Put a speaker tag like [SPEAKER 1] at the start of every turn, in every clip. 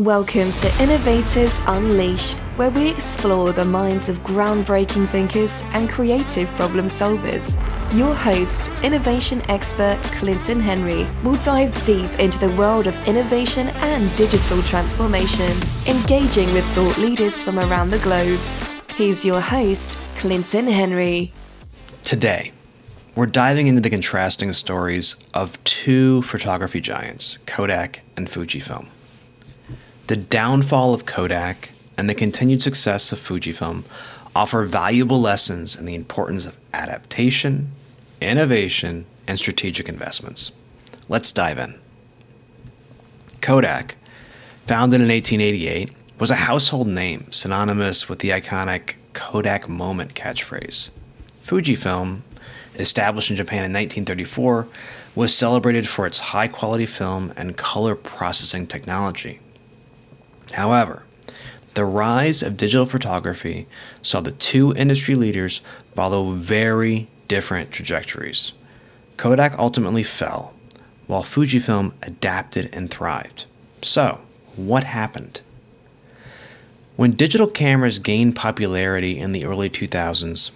[SPEAKER 1] Welcome to Innovators Unleashed, where we explore the minds of groundbreaking thinkers and creative problem solvers. Your host, innovation expert Clinton Henry, will dive deep into the world of innovation and digital transformation, engaging with thought leaders from around the globe. Here's your host, Clinton Henry.
[SPEAKER 2] Today, we're diving into the contrasting stories of two photography giants, Kodak and Fujifilm. The downfall of Kodak and the continued success of Fujifilm offer valuable lessons in the importance of adaptation, innovation, and strategic investments. Let's dive in. Kodak, founded in 1888, was a household name synonymous with the iconic Kodak moment catchphrase. Fujifilm, established in Japan in 1934, was celebrated for its high quality film and color processing technology. However, the rise of digital photography saw the two industry leaders follow very different trajectories. Kodak ultimately fell, while Fujifilm adapted and thrived. So, what happened? When digital cameras gained popularity in the early 2000s,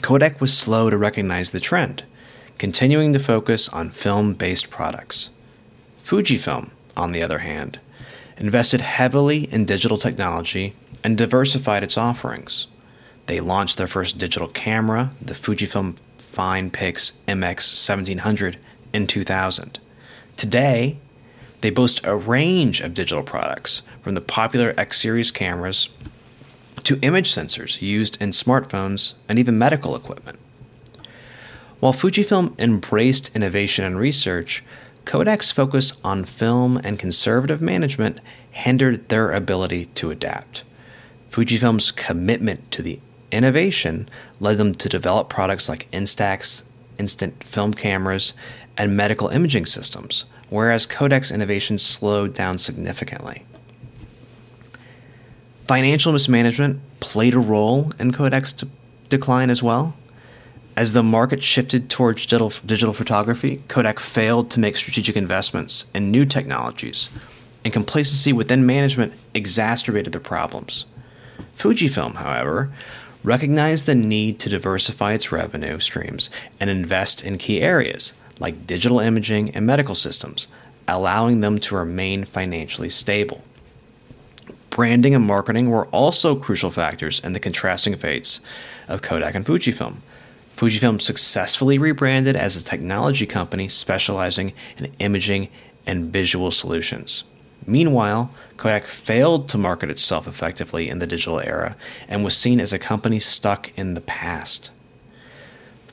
[SPEAKER 2] Kodak was slow to recognize the trend, continuing to focus on film based products. Fujifilm, on the other hand, invested heavily in digital technology and diversified its offerings. They launched their first digital camera, the Fujifilm FinePix MX 1700, in 2000. Today, they boast a range of digital products, from the popular X series cameras to image sensors used in smartphones and even medical equipment. While Fujifilm embraced innovation and research, Kodak's focus on film and conservative management hindered their ability to adapt. Fujifilm's commitment to the innovation led them to develop products like Instax, instant film cameras, and medical imaging systems, whereas Kodak's innovation slowed down significantly. Financial mismanagement played a role in Kodak's de- decline as well. As the market shifted towards digital, digital photography, Kodak failed to make strategic investments in new technologies, and complacency within management exacerbated the problems. Fujifilm, however, recognized the need to diversify its revenue streams and invest in key areas like digital imaging and medical systems, allowing them to remain financially stable. Branding and marketing were also crucial factors in the contrasting fates of Kodak and Fujifilm. Fujifilm successfully rebranded as a technology company specializing in imaging and visual solutions. Meanwhile, Kodak failed to market itself effectively in the digital era and was seen as a company stuck in the past.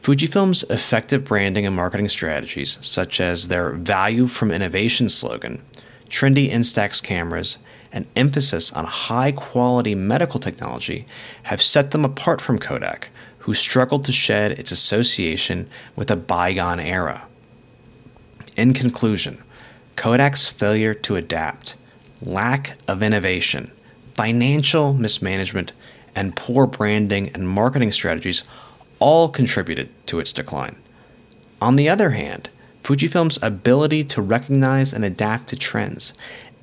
[SPEAKER 2] Fujifilm's effective branding and marketing strategies, such as their value from innovation slogan, trendy Instax cameras, and emphasis on high quality medical technology, have set them apart from Kodak, who struggled to shed its association with a bygone era. In conclusion, Kodak's failure to adapt, lack of innovation, financial mismanagement, and poor branding and marketing strategies all contributed to its decline. On the other hand, Fujifilm's ability to recognize and adapt to trends,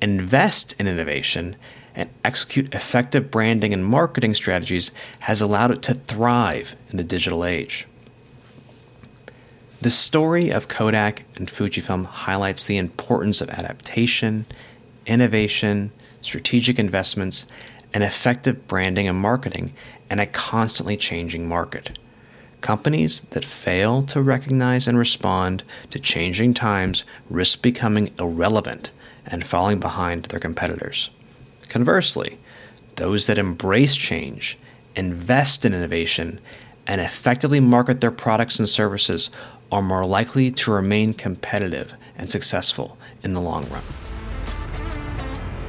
[SPEAKER 2] invest in innovation, and execute effective branding and marketing strategies has allowed it to thrive in the digital age. The story of Kodak and Fujifilm highlights the importance of adaptation, innovation, strategic investments, and effective branding and marketing in a constantly changing market. Companies that fail to recognize and respond to changing times risk becoming irrelevant and falling behind their competitors. Conversely, those that embrace change, invest in innovation, and effectively market their products and services are more likely to remain competitive and successful in the long run.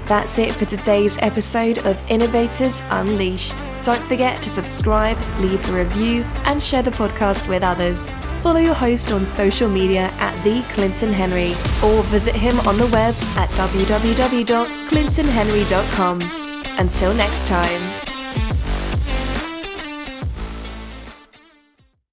[SPEAKER 1] That's it for today's episode of Innovators Unleashed. Don't forget to subscribe, leave a review, and share the podcast with others. Follow your host on social media at The Clinton Henry or visit him on the web at www.clintonhenry.com. Until next time.